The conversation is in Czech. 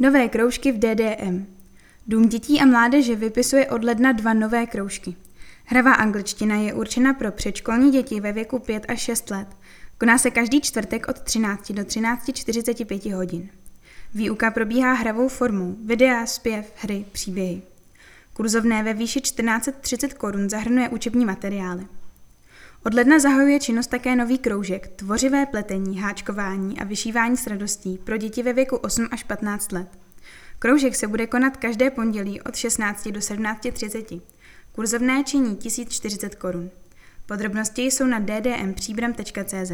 Nové kroužky v DDM. Dům dětí a mládeže vypisuje od ledna dva nové kroužky. Hravá angličtina je určena pro předškolní děti ve věku 5 až 6 let. Koná se každý čtvrtek od 13 do 13.45 hodin. Výuka probíhá hravou formou, videa, zpěv, hry, příběhy. Kurzovné ve výši 1430 korun zahrnuje učební materiály. Od ledna zahajuje činnost také nový kroužek Tvořivé pletení, háčkování a vyšívání s radostí pro děti ve věku 8 až 15 let. Kroužek se bude konat každé pondělí od 16 do 17.30. Kurzovné činí 1040 korun. Podrobnosti jsou na ddmpříbram.cz.